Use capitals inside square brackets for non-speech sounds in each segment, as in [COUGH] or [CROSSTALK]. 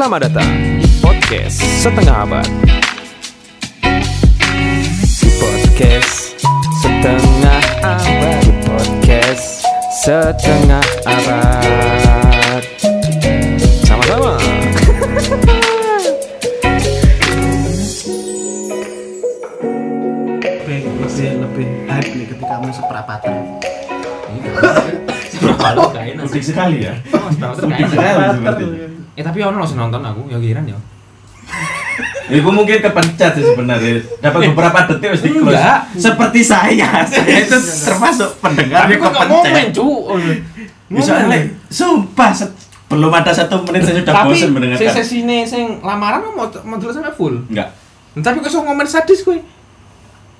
Selamat datang di podcast setengah abad. Di podcast setengah abad. Di podcast setengah abad. Sama-sama. lebih lebih lebih hype nih ketika masuk perapatan Kalau gak enak Udik sekali ya. Sih. sekali. Eh tapi ono sing nonton aku, ya kiran ya. [LAUGHS] Ibu mungkin kepencet sih sebenarnya. Dapat beberapa detik harus di close. Enggak. Seperti saya, [LAUGHS] saya itu termasuk pendengar Tapi yang kepencet. cu. Ya, Soalnya, sumpah belum ada satu menit saya sudah Tapi bosan mendengarkan. sesine sing lamaran mau mau dulu sampai full. Enggak. Tapi kok ngomen sadis kowe?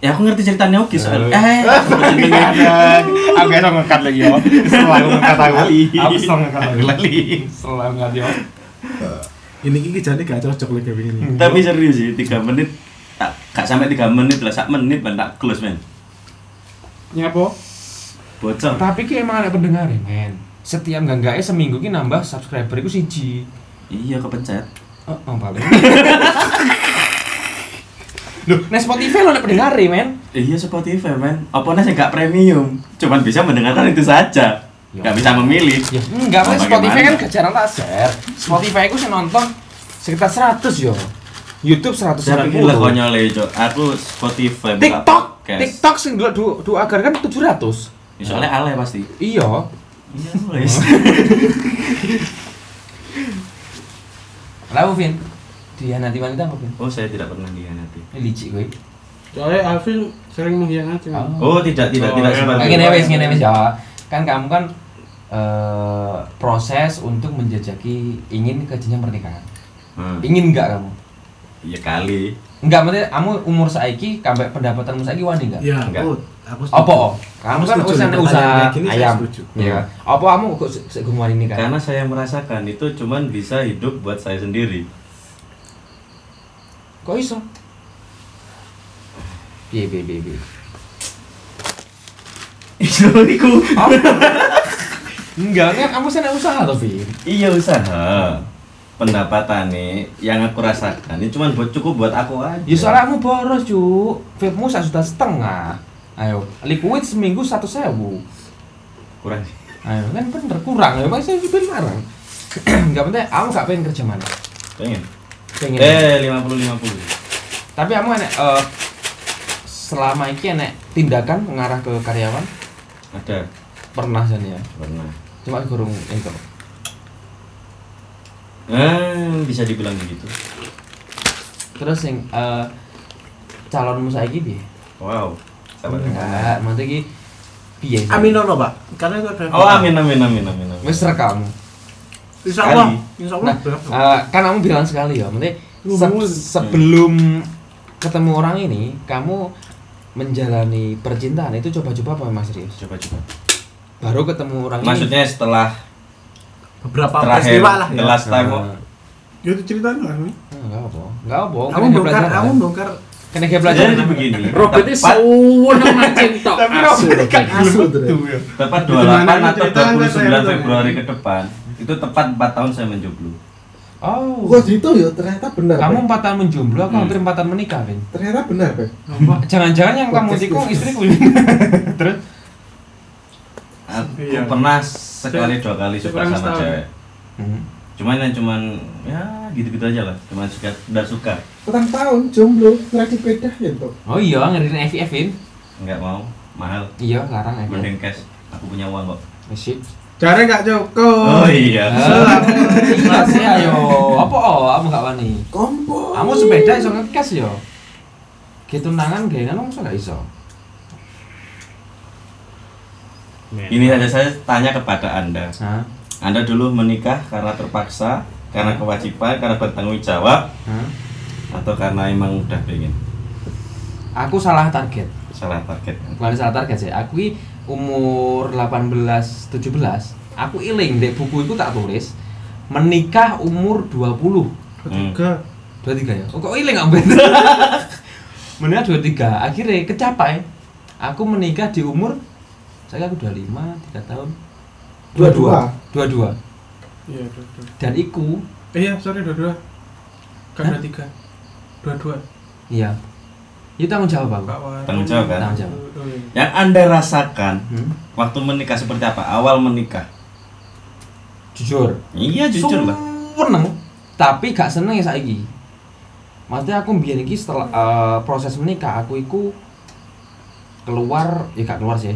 Ya aku ngerti ceritanya oke soalnya. Eh. Eh, [LAUGHS] aku iso ngekat lagi yo. Selalu ngekat aku. Aku ngekat Aku lali. Selalu ngekat yo. Ini ini jadi gak cocok lagi kayak begini Tapi serius sih, 3 menit tak gak sampai 3 menit lah, 1 menit ben tak close men. nyapa Bocor. Tapi ki emang ada pendengar ya, men. Setiap enggak seminggu ki nambah subscriber iku siji. Iya kepencet. Oh, oh paling. Loh, nah Spotify lo ada pendengar ya, men. Iya Spotify men. Apa sih gak premium? Cuman bisa mendengarkan itu saja. Ya. Gak bisa memilih. Ya enggak, Oh, mas Spotify kan gak jarang tak share. Spotify aku sih nonton sekitar 100 yo. YouTube 100 Saya pikir lah konyol Cok. Aku Spotify TikTok, podcast. TikTok sing dulu du, du agar kan 700. Ya, soalnya alay pasti. Iya. Iya, wes. [LAUGHS] Lalu Vin, dia nanti wanita apa Vin? Oh, saya tidak pernah dihianati. Ini licik gue. soalnya Alvin sering mengkhianati Oh, tidak tidak Oh, tidak ya. seperti Nah, itu. gini wes, gini wes ya. Kan kamu kan eh, proses untuk menjajaki ingin ke jenjang pernikahan. Hmm. Ingin enggak kamu? Iya kali. Enggak, maksudnya kamu umur saiki sampai pendapatanmu saiki wani enggak? ya Enggak. aku aku Apa? Kamu Aku kan setuju usaha usaha ayam. setuju. Iya. kan? Apa kamu kok ini kan? Karena saya merasakan itu cuman bisa hidup buat saya sendiri. Kok iso? Piye piye piye. Itu iku. [LAUGHS] Enggak, kan kamu sana usaha toh, Vin. Iya usaha. Pendapatan nih yang aku rasakan ini cuman buat cukup buat aku aja. Ya soalnya kamu boros, Cuk. Vape-mu juta setengah. Ayo, liquid seminggu satu sewu. kurang. Ayo, kan bener kurang ya, masih juga larang. Enggak penting, kamu gak pengen kerja mana? Pengen. Pengen. Eh 50 50. Tapi kamu enek eh, selama ini enek tindakan mengarah ke karyawan Ada pernah jan ya. pernah. Cuma gurung itu. Eh, bisa dibilang begitu. Terus yang eh, calonmu saiki piye? Wow. Sabar. Enggak, maksudnya ki piye? sih? amin ono pak karena itu ada Oh, amin amin amin amin. amin. Wis rekam. insya Allah Sekali. insya Allah Nah, eh, kan kamu bilang sekali ya, maksudnya se- sebelum ketemu orang ini, kamu menjalani percintaan itu coba-coba apa mas serius? Coba coba. Baru ketemu orang ini. Maksudnya setelah beberapa terakhir peristiwa lah the ya last time Nah, oh, ya itu ceritanya lah ini. enggak apa, enggak apa. kamu bongkar kamu bongkar Kena kayak belajar. jadi begini. Robert ini tepat, sewenang mancing tok. Tapi. Robert kan asu tepat Itu mana 28 ini atau cerita kan, 29 saya Februari ke depan itu tepat 4 tahun saya menjomblo. Oh. Wah itu ya ternyata benar. Kamu Pak. empat tahun menjomblo, aku Hmm. hampir empat tahun menikah, Vin. ternyata benar, Pak. Jangan-jangan yang kamu tikung istriku. [LAUGHS] Terus? Aku Iya. pernah sekali dua kali suka Sekurang sama setahun. cewek. Hmm. Cuman yang cuman ya gitu-gitu aja lah. Cuman suka udah suka. Petang tahun jomblo ngerakit beda ya tuh. Oh iya, ngeriin FIF, Vin. Enggak mau, mahal. Iya, larang FIF. Mending cash. Aku punya uang kok. Masih. cara nggak cukup Oh iya. Iya sih, ayo. Apa oh, kamu gak wani? Kompo. Kamu sepeda iso ngekes yo. Gitu nangan gak kan masa gak iso. Ini saja saya tanya kepada Anda. Hah? Anda dulu menikah karena terpaksa, karena kewajiban, karena bertanggung jawab, Hah? atau karena emang udah pengen Aku salah target. salah target kan? Bukan salah target sih. Aku umur 18 17, aku iling dek buku itu tak tulis menikah umur 20. tiga 23 ya? Oh, kok iling ambet? [LAUGHS] menikah 23, akhirnya kecapai. Aku menikah di umur saya aku 25, 3 tahun. 22. 22. iya betul Dan iku Eh, iya sorry dua-dua kan ada tiga dua-dua Iya. Itu tanggung jawab aku. Tanggung jawab, kan? Tanggung jawab. Oh, iya. Yang Anda rasakan Hmm? waktu menikah seperti apa? Awal menikah. Jujur. Iya, jujur lah. Seneng, tapi gak seneng ya saiki. Maksudnya aku biar iki setelah eh, proses menikah aku iku keluar ya gak keluar sih.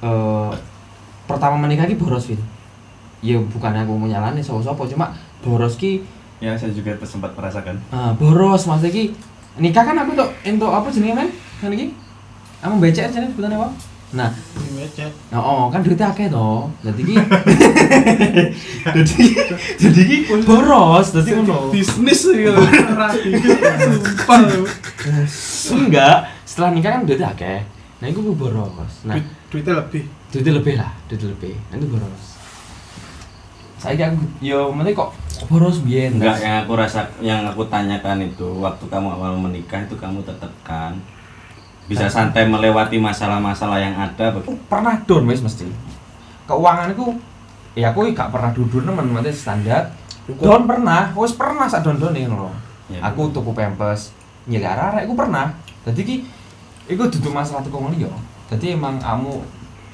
Eh pertama menikah iki boros Vin. Ya bukan aku menyalani sapa-sapa cuma boros ki Ya, saya juga sempat merasakan. eh, boros maksudnya ki nikah kan aku tuh untuk apa jenenge men? Kan iki? Kamu becek jenenge sebutannya apa? Nah, Ini becek. Nah, oh, kan duitnya akeh to. Dadi ki [LAUGHS] [LAUGHS] Dadi dadi ki boros, dadi ngono. bisnis ya sumpah. Enggak, setelah nikah kan duitnya akeh. Nah, iku ku boros. Nah, duitnya lebih duitnya lebih lah, duitnya lebih. Itu boros. Saiki aku yo meneh kok boros biyen. Enggak, yang aku rasa, yang aku tanyakan itu waktu kamu awal menikah itu kamu tertekan, bisa santai melewati masalah-masalah yang ada. Aku pernah down wis mesti. Keuanganku ya aku gak pernah dudur nemen, mate standar. Down pernah, wis pernah sak don-done ngono. Ya, aku tuku pempes nyilih arek iku pernah dadi ki iku dudu masalah tuku ngene yo dadi emang kamu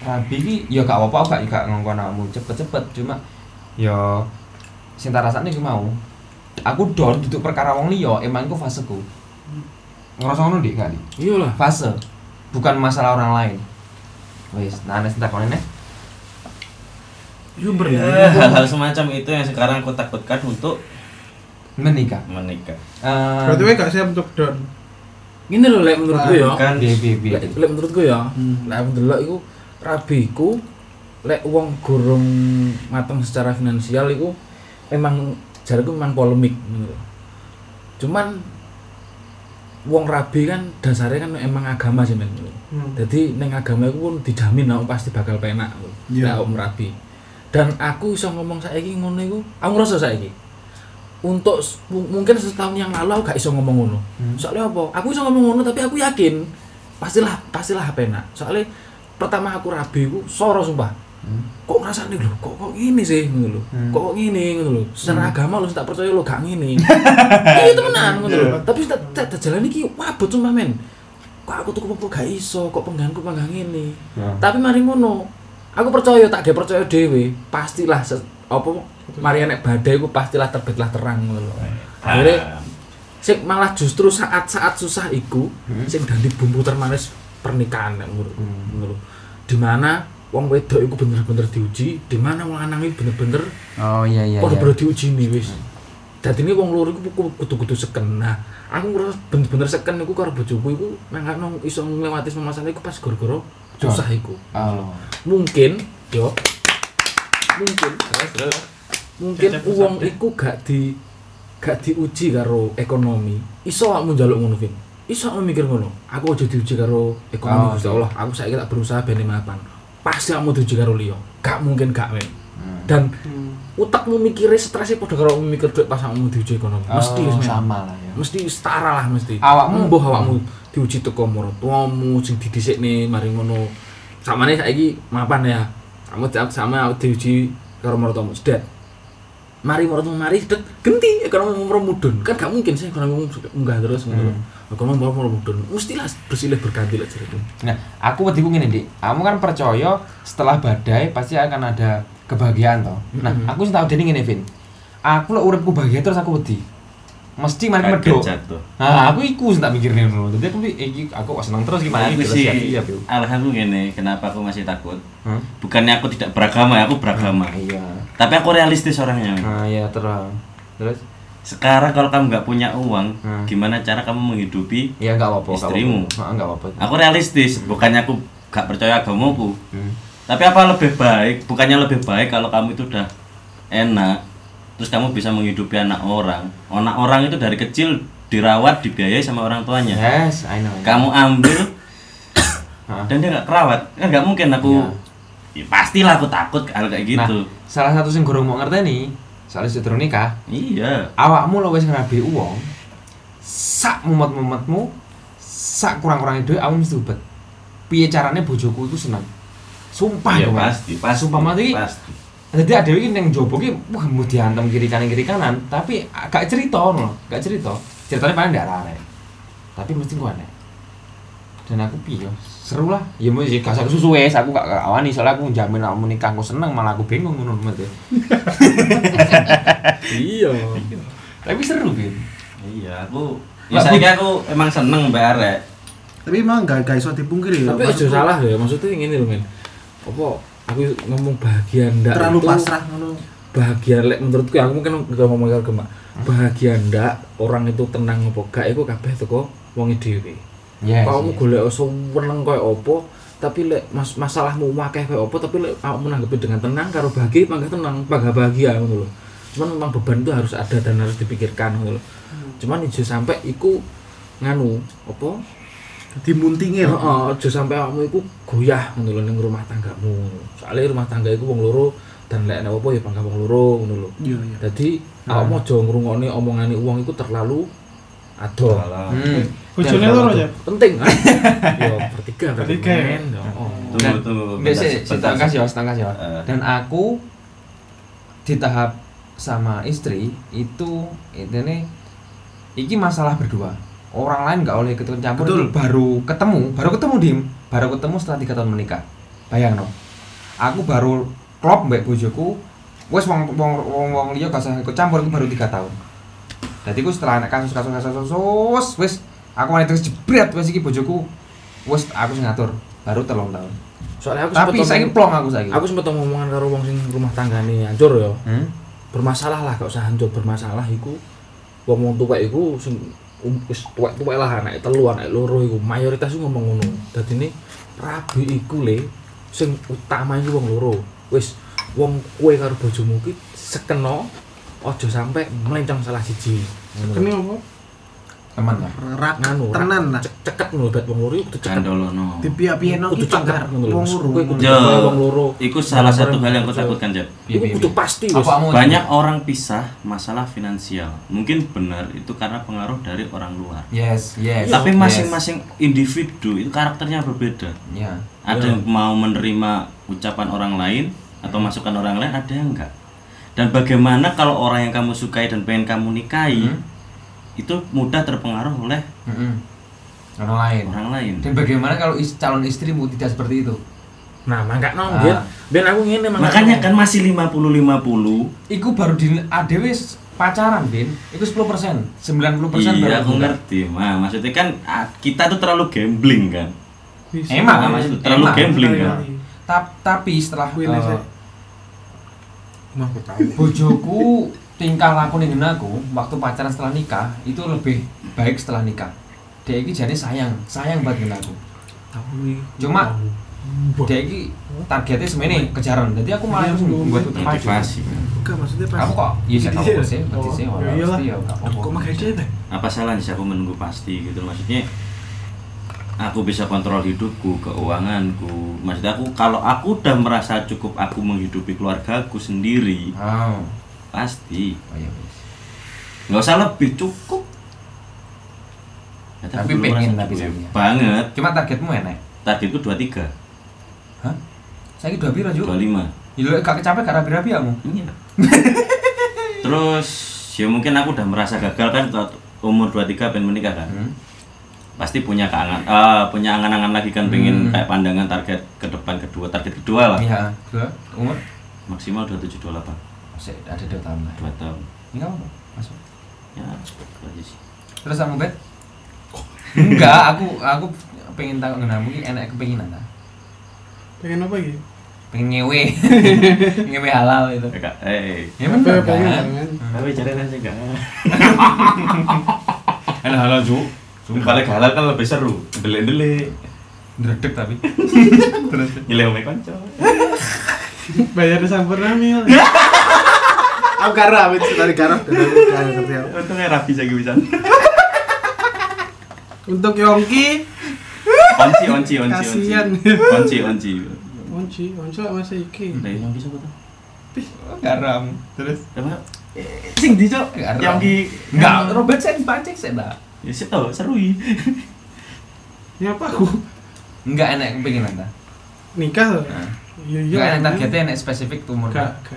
rabi ki ya gak apa-apa gak gak ngongkon kamu. Cepet-cepet cuma yo sing tak rasane ki mau. Aku down duduk perkara wong liya emang iku faseku. Ngerasa ngono dik gak dik Iyalah. fase bukan masalah orang lain. Wis nah nek tak nek itu Ya, bener hal-hal semacam itu yang sekarang aku takutkan untuk menikah. menikah. Eh, berarti gue gak siap untuk down Ini lho lek menurutku ya. Kan piye Lek lek menurutku ya, lek aku ndelok iku rabiku lek wong gorong mateng secara finansial iku emang jariku memang polemik lho. Cuman wong rabi kan dasarnya kan emang agama sih men. Hmm. Jadi neng agama iku pun dijamin aku pasti bakal penak. Iya. Iya. aku merabi. Dan aku iso ngomong saiki ngono iku, aku ngerasa saiki. Untuk mungkin setahun yang lalu aku gak iso ngomong ngono. Hmm. Soalnya apa? Aku iso ngomong ngono tapi aku yakin pastilah pastilah penak. Soalnya pertama aku rabi iku soro sumpah. Hmm. Kok ngrasane lho, kok kok gini sih ngono lho. Hmm. Kok kok gini ngono lho. Secara agama lho tak percaya lho gak ngene. [LAUGHS] Iya temenan ngono lho. Tapi tak tak jalan iki wabut sumpah men. Kok aku tuku apa gak iso, kok pengganku penggang ini. Ya. Tapi mari ngono, aku percaya tak dia percaya dewe, pastilah apa mari nek badai ku pastilah terbitlah terang ngono lho. Akhirnya sing malah justru saat-saat susah iku Hmm. sing dadi bumbu termanis pernikahan nek menurut Hmm. menurut di mana wong wedok iku bener-bener diuji, di mana wong lanang iku bener-bener oh iya iya padha iya. bener diuji nih wis. Dadi ini wong loro iku ku- kudu-kudu seken. Nah, aku ngerasa bener-bener seken iku karo bojoku iku mangkano iso nglewati semua masalah iku pas gara-gara susah iku. oh Mungkin yo mungkin. Mungkin Cecep uang iku gak di gak diuji karo ekonomi. Iso kamu njaluk ngono Vin? Iso kamu mikir ngono? Aku aja diuji karo ekonomi Oh, Gusti iya. Allah. Aku saiki tak berusaha ben mapan pasti kamu diuji karo liya. Gak mungkin gak men. Hmm. dan Hmm. utakmu mikirnya stresnya padha karo kamu mikir duit pas kamu diuji ekonomi. Mesti Oh, men. sama lah ya. Mesti setara lah mesti. Awakmu- mbuh awakmu diuji teko maratuamu sing didhisikne mari ngono. Samane saiki mapan ya kamu tiap sama diuji karo maratuamu sedet mari maratuamu mari sedet genti ekonomi mau mudun kan gak mungkin sih ekonomi munggah terus ngono Hmm. ekonomi mau mudun mestilah bersilih berganti lah jadiku Nah, aku wedi ngene, Dik. Kamu kan percaya setelah badai pasti akan ada kebahagiaan toh. Nah, Mm-mm. aku sing tau dene ngene, Vin. Aku lek uripku bahagia terus aku wedi. Mesti mari jatuh. Nah, aku iku sing tak mikirne ngono. Dadi aku iki aku kok seneng terus gimana Aku iki sih, alasanku gini, kenapa aku masih takut? Hah? Bukannya aku tidak beragama, ya, aku beragama. Iya. Tapi aku realistis orangnya. Nah, iya terang. Terus Sekarang kalau kamu nggak punya uang, Hmm. gimana cara kamu menghidupi? ya enggak apa-apa. nggak Istrimu. enggak apa-apa. Aku realistis, bukannya aku nggak percaya agamaku. Hmm. Tapi apa lebih baik? Bukannya lebih baik kalau kamu itu udah enak, terus kamu bisa menghidupi anak orang. Anak orang itu dari kecil dirawat, dibiayai sama orang tuanya. Yes, I know. Kamu ambil dan dia nggak kerawat, kan nggak mungkin aku. Ya, pastilah aku takut hal kayak Nah, gitu. salah satu sing gorong mau ngerteni, soalnya sudah nikah, Iya. awakmu lo wis ngerabi uang sak mumet-mumetmu sak kurang-kurangnya duit awakmu mesti ubet piye caranya bojoku itu senang sumpah Mas. pasti, pasti. sumpah mati Pasti. Jadi ada iki ning jopo ki wah mau diantem kiri kanan kiri kanan, tapi gak cerita no, gak cerita. Ceritanya paling ndak arek. Tapi mesti ku aneh. Dan aku piye? Seru lah. Ya mau sih gak usah susu wes, aku gak gak awani soalnya aku jamin kamu nikah aku seneng malah aku bingung ngono mate. [LAUGHS] Iya. Tapi seru Bin. Iya, aku ya saiki aku emang seneng mbak arek. Tapi emang gak gak iso dipungkiri ya. Tapi aja salah ya, maksudnya ngene lho, Men. Apa aku ngomong bahagia ndak Terlalu itu pasrah ngono. bahagia lek menurutku aku mungkin gak ngomong karo gemak. Bahagia ndak orang itu tenang apa gak iku kabeh teko wong dhewe. Yes. Kamu yes. golek seneng koyo apa, tapi lek mas masalahmu akeh koyo apa, tapi lek kamu menanggapi dengan tenang karo bahagia mangga tenang, bangga bahagia ngono lho. Cuman memang beban itu harus ada dan harus dipikirkan ngono lho. Cuman ijo sampai iku nganu apa Dimuntingin. Heeh, aja sampai awakmu iku goyah ngono lho ning rumah tanggamu. Soale rumah tangga iku wong loro dan lek ana apa ya bangga wong loro ngono lho. Iya iya. Dadi awakmu aja ngrungokne omongane wong iku terlalu ado. Hmm. Bojone loro ya. Penting kan? [LAUGHS] Yo bertiga Bertiga ya? men. Oh. Tunggu Dan- tunggu. Nggak bentar, sih, bentar. setengah sih, setengah sih. Eh. Dan aku di tahap sama istri itu intinya iki masalah berdua. Orang lain nggak boleh ikut campur. Betul. Ini baru ketemu, baru ketemu dim, baru ketemu setelah tiga tahun menikah. Bayang no. Aku baru klop mbak bojoku, wes wong wong wong wong liya gak usah ikut campur itu baru tiga tahun. Jadi aku setelah anak kasus kasus kasus kasus, wes aku wanita jebret wes iki bojoku, wes aku sing ngatur baru telung tahun. Soalnya aku Tapi saya plong aku saya. Aku sempat ngomongan karo wong sing rumah tanggane hancur ya. Hmm? Bermasalah lah, gak usah hancur bermasalah iku. Wong wong tuwek iku sing um, wis tuwek-tuwek lah anake telu, anake loro iku mayoritas iku ngomong ngono. Dadine rabi iku le sing utama iku wong loro. Wis wong kowe karo bojomu ki sekeno aja sampe melencong salah siji. Ngono. Kene apa? Teman lah. Rak Nganu, tenan lah. Cek- ceket ngono bet wong loro kudu ceket. Candolono. Di pihak-pihak Kudu cangkar wong ceket wong loro. Iku salah satu hal yang aku takutkan, Jeb. Kudu pasti Banyak orang pisah masalah finansial. Mungkin benar itu karena pengaruh dari orang luar. Yes, yes. Tapi yes. masing-masing individu itu karakternya berbeda. Ya. Ada Ya. yang mau menerima ucapan orang lain atau masukan orang lain, ada yang enggak. Dan bagaimana kalau orang yang kamu sukai dan pengen kamu nikahi Hmm. Itu mudah terpengaruh oleh Mm-mm. Orang lain. orang lain. Dan bagaimana kalau is- calon istrimu tidak seperti itu? Nah, mangga Ah. nong, ben, ben aku ngene Makanya nong. kan masih 50-50 Iku baru di ADW pacaran, Bin. Iku 10%, 90% Iya, aku ngerti. Nah, maksudnya kan ah, kita tuh terlalu gambling kan. Bisa. Emang, Nah, maksudnya terlalu emang. gambling kan. Ta- tapi setelah ya. Tahu. bojoku tingkah laku ning aku waktu pacaran setelah nikah itu lebih baik setelah nikah. Dia iki jadi sayang, sayang banget dengan aku. Tahu nih. Cuma dia iki targetnya semene kejaran. Jadi aku malah Iya, terus belum. buat terpacu. Motivasi. Enggak maksudnya pas. Kamu kok iya sih kamu sih, berarti sih Oh, orang iya pasti ya. Kok makai dia? Apa salahnya sih aku menunggu pasti gitu maksudnya aku bisa kontrol hidupku, keuanganku. Maksudnya aku kalau aku udah merasa cukup aku menghidupi keluargaku sendiri, Oh. Pasti Oh iya, wis. nggak usah lebih cukup. Ya, Tapi belum pengen tapi banget. Cuma targetmu enak. Targetku 23, Hah? Saya dua pira juga. 25. Ya lu gak kecapek gak rapi-rapi kamu. Iya. Terus ya mungkin aku udah merasa gagal kan umur 23 pengen menikah kan. Hmm. Pasti punya keangan eh, punya angan-angan lagi kan pengen Hmm. kayak pandangan target ke depan kedua, target kedua lah. Iya, dua umur Maksimal 27 28 masih ada dua tahun lah. 2 tahun. Ini kamu apa? Masuk. Ya, aja sih. Terus kamu bet? Enggak, aku aku pengen tahu ngenah mungkin enak kepenginan ta. Pengen apa gitu? Pengen ngewe. [LAUGHS] ngewe halal itu. Ya, Kak, eh. Ya bener kan? Tapi cari aja kan. [LAUGHS] Enak halal ju. Kalau halal kan lebih seru. Dele-dele. Dredeg tapi. [LAUGHS] Terus Nyileh omek kanca. Bayar sampurna mil. [LAUGHS] Aku karo awet tadi karo dan aku gak ngerti aku. Untungnya rapi saja bisa. [LAUGHS] Untuk Yongki Onci, onci, onci, onci. Kasian. Onci, onci. Onci, onci lah masa iki. Nah, yang bisa tuh? garam. Terus Apa? Sing di cok. Di enggak Robert saya dipancing saya enggak. Ya sih tau, seru i. Ini apa aku? Enggak enak kepenginan ta. nikah loh. Nah. Iya iya. Enggak enak targetnya enak spesifik tuh umur. Gak gak.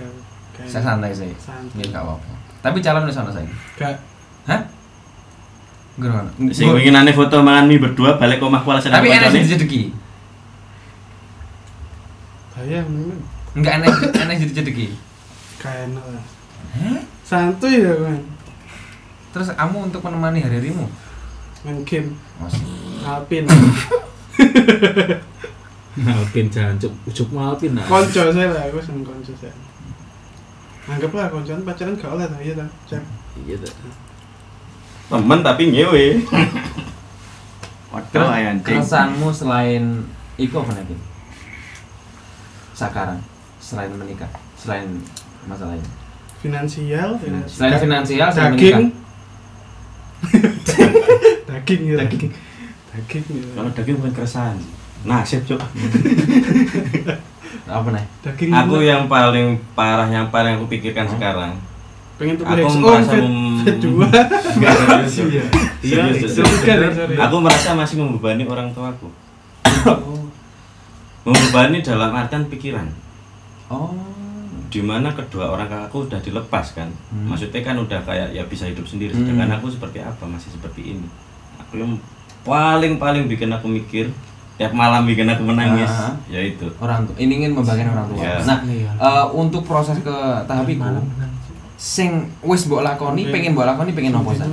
gak- Saya santai sih. Santai. Ya enggak apa-apa. Tapi calon di sana saya. Gak. Hah? Gimana? Sing ingin aneh foto mangan mie berdua balik ke omah kuala sedang Tapi enak jadi rezeki. Bayang memang. Enggak enak enak jadi rezeki. Gak enak lah. Santuy ya kan. Terus kamu untuk menemani hari-harimu? Main game. Masih. Alpin. [LAUGHS] Alpin jancuk, ujuk Alpin nah. konco saya lah, aku seneng konco saya. Anggaplah koncoan pacaran gak oleh lah, iya tak? Cek. Iya tuh. Temen tapi ngewe. [LAUGHS] Waduh anjing. keresahanmu selain Iko apa nih? Sekarang selain menikah, selain masalah ini. Finansial, Selain finansial, selain daging. menikah. [LAUGHS] daging ya. Daging. Daging ya. Kalau daging bukan keresahan. Nasib, Cuk. [LAUGHS] Apa nih? Daging. Aku gula. yang paling parah yang paling aku pikirkan sekarang. pengen tuh Aku oh, merasa dua. [LAUGHS] Cuk. Iya. Sorry, sorry, sorry. Aku merasa masih membebani orang tuaku. membebani dalam artian pikiran. Oh. Di mana kedua orang kakakku udah dilepas kan. Hmm. Maksudnya kan udah kayak ya bisa hidup sendiri. Hmm. Sedangkan aku seperti apa masih seperti ini. Aku yang paling paling bikin aku mikir tiap malam bikin aku menangis Ah. yaitu Orang tua. Ini ingin membagikan orang tua. Iya. Nah, eh, untuk proses ke tahap itu, sing wis mbok lakoni, pengen mbok lakoni, pengen apa sih?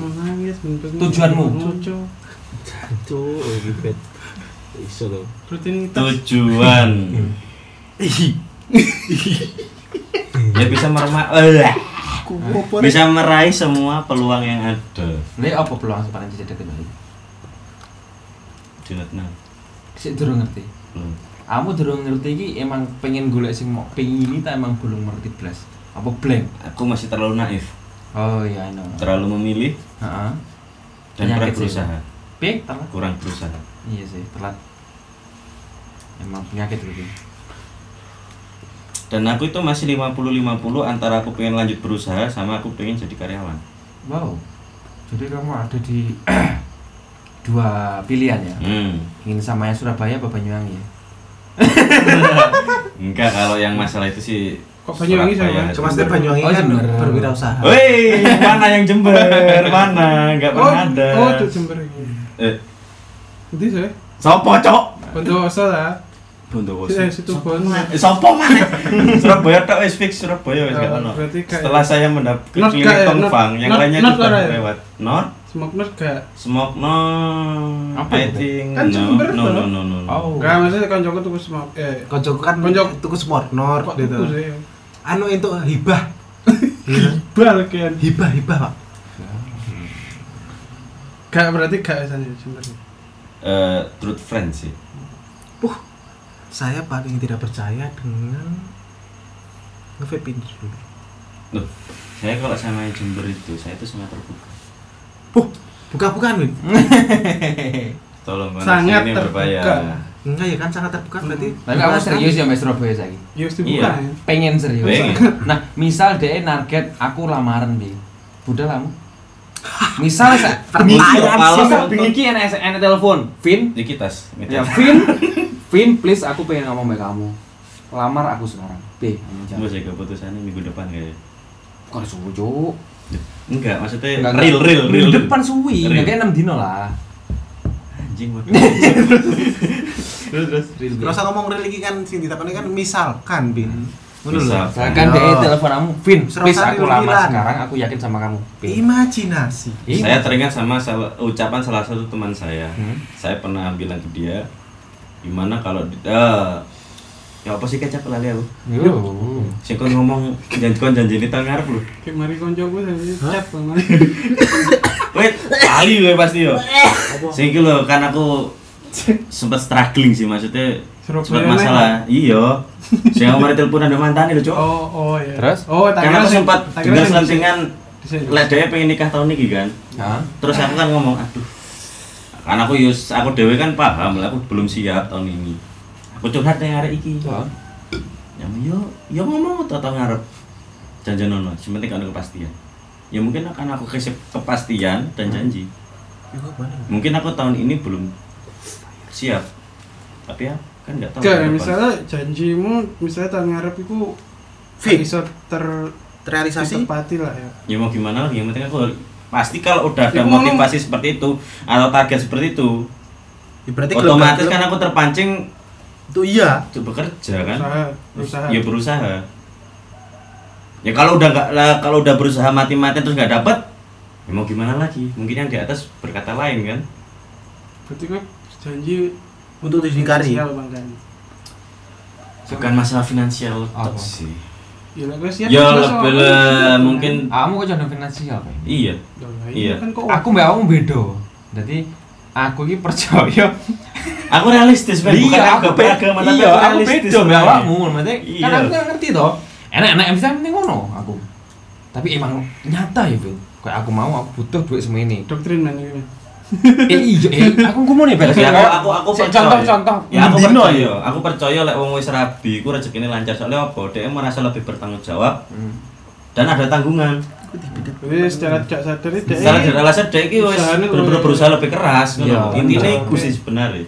Tujuanmu? Tujuan [LAUGHS] ya bisa bisa meraih semua peluang yang ada Lha apa peluang paling cedek kembali? Junet nah Sik durung ngerti. belum Kamu durung ngerti iki emang pengen golek sing mau pengen ini tak emang belum ngerti blas. Apa blank? aku masih terlalu naif Oh iya, I know. terlalu memilih Heeh. dan kurang sih. berusaha Pik, telat. kurang berusaha Iya sih, telat. Emang penyakit gitu. dan aku itu masih 50-50 antara aku pengen lanjut berusaha sama aku pengen jadi karyawan Wow. Jadi kamu ada di [CLEARS THROAT] dua pilihan ya. hmm. Ingin sama yang Surabaya apa Banyuwangi ya? [LAUGHS] enggak kalau yang masalah itu sih Kok Banyuwangi sama? Cuma setiap Banyuwangi Oh, kan Jember. berwirausaha. Woi, mana yang Jember? Mana? Enggak Oh, pernah ada. oh, tuh Jember ini. Eh, Nanti saya. sopo, Cok? Bondowoso lah. Bondowoso. Eh, situ. Eh, sopo mana? Surabaya tok wis fix Surabaya wis Oh, gak ono. berarti kayak- Setelah saya mendapat Not klinik ya? Tongfang, yang lainnya juga ya? lewat. Not Smoke Nut gak? smoke no. Apa I itu? think Kan no. No, no, no, no. no. Oh. Gak, maksudnya koncoku tuku smoke. Eh, Koncoku kan Konco- tuku kok gitu. Anu itu hibah. [LAUGHS] Bal kan. hibah hibah, Pak. Gak berarti gak misalnya Jember. Eh, truth friend sih. Puh. Saya paling tidak percaya dengan nge-vape dulu. Loh, saya kalau sama yang Jember itu, saya itu sangat terbuka. Puh, buka-bukaan, Win. [LAUGHS] Tolong Sangat terbuka. berbahaya. Enggak ya kan sangat terbuka berarti. Tapi kamu serius ya Mas Surabaya? Ya mesti Iya. buka ya. Pengen serius. Pengen. [LAUGHS] Nah, misal dia narget aku lamaran bi. Budal kamu. Misal sa [LAUGHS] bengi Pertanyaan misal sih. iki enak enak telepon, Vin. Dikit tas. Ya, Vin. Vin, please aku pengen ngomong sama kamu. Lamar aku sekarang. B. Gue jaga putusannya minggu depan kayak. Kok suju? Enggak, maksudnya Enggak, real, real, real. Minggu depan suwi, Real. enggak kayak 6 dino lah. Anjing waduh. [LAUGHS] Terus terus Terus ngomong religi kan sing ditakoni kan misalkan, Bin. Ngono lho. Misal. Misalkan dia telepon kamu, Vin, please aku rilang. sekarang, aku yakin sama kamu. Vin. Imajinasi. Iya. Saya teringat sama salah- ucapan salah satu teman saya. Hmm. Saya pernah bilang ke dia, gimana kalau eh, ya apa sih kecap lali aku. Yo. Sing kon ngomong janji kon janji ini tang ngarep lho. Kayak mari koncoku chat sama. Wait, lali gue pasti yo. Sing iki lho kan aku sempat struggling sih maksudnya sempat masalah. Iya. Sing mari telepon ada mantan itu, Cok. Oh, oh ya. Terus? Oh, tak Kan kira aku sempat dengar selentingan lek dhewe pengen nikah tahun ini kan. Terus aku kan ngomong, aduh. Kan aku yus aku dewe kan paham lah aku belum siap tahun ini. Curhat yang arek iki. Hah? Ya yo yo ngomong atau tau ngarep. Janjian ono, yang penting kan ada kepastian. Ya mungkin akan aku kasih kepastian dan janji. Iku mana? Mungkin aku tahun ini belum siap. Tapi ya kan nggak tahu Gak, misalnya janjimu misalnya tahun ngarep itu bisa ter Terrealisasi. ditepati lah ya. ya mau gimana lagi yang penting aku pasti kalau udah ada Ya, motivasi seperti itu atau target seperti itu Ya, berarti otomatis kan aku terpancing itu iya. untuk bekerja kan Usaha, usaha. ya berusaha ya kalau udah nggak lah kalau udah berusaha mati-matian terus nggak dapet ya mau gimana lagi mungkin yang di atas berkata lain kan Berarti gue janji Untuk didikari. finansial, Bang kan. bukan masalah finansial Apa? tok sih Ya ya lebih aku, lah, mungkin Kamu kok jodoh finansial, Pak? iya Iya. Kan kok Aku mbak kamu beda. Jadi aku ini percaya aku realistis Bang. bukan Iya, aku aku beragama beda. tapi Iya, aku beda mbak awakmu. Maksudnya kan Iya. aku kan ngerti toh. Enak-enak bisa penting ngono aku. Tapi emang nyata ya, Bel. Kayak aku mau aku butuh duit semua ini. doktrin man ini. eh iya, eh aku ngomong nih, Bel. Ya, aku aku aku Sik, percaya. contoh-contoh. Ya aku percaya, ya. aku percaya lek wong wis rabi iku rezekine lancar soalnya apa? Dia merasa lebih bertanggung jawab Hmm. dan ada tanggungan. Jadi secara tidak sadar itu Secara tidak alasan dia iki wis lebih- berusaha lebih keras ngono. Iya, Intinya bener. iku sih sebenarnya.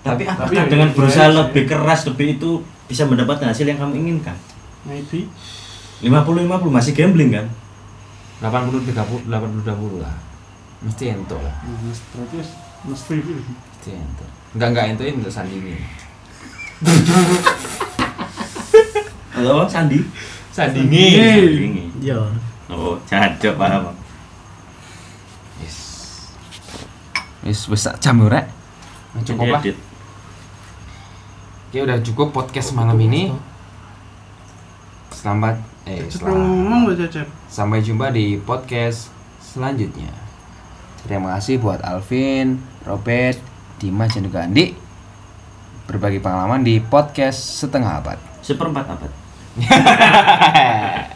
Tapi apakah ya dengan berusaha lebih keras lebih itu bisa mendapatkan hasil yang kamu inginkan? maybe 50-50 masih gambling kan? 80 30 80 20 lah. Mesti entuk lah. Nah, berarti wis mesti Mesti entuk. Enggak enggak entukin untuk sandingi. Apa? Sandi? Sandingi. Sandingi. Iya. Oh, jancuk paham. Wis. Wis wis sak jam Rek. Cukup lah. Oke, udah cukup podcast malam ini. Selamat eh selamat. Sampai jumpa di podcast selanjutnya. Terima kasih buat Alvin, Robert, Dimas dan juga Andi berbagi pengalaman di podcast setengah abad. Seperempat abad. [LAUGHS]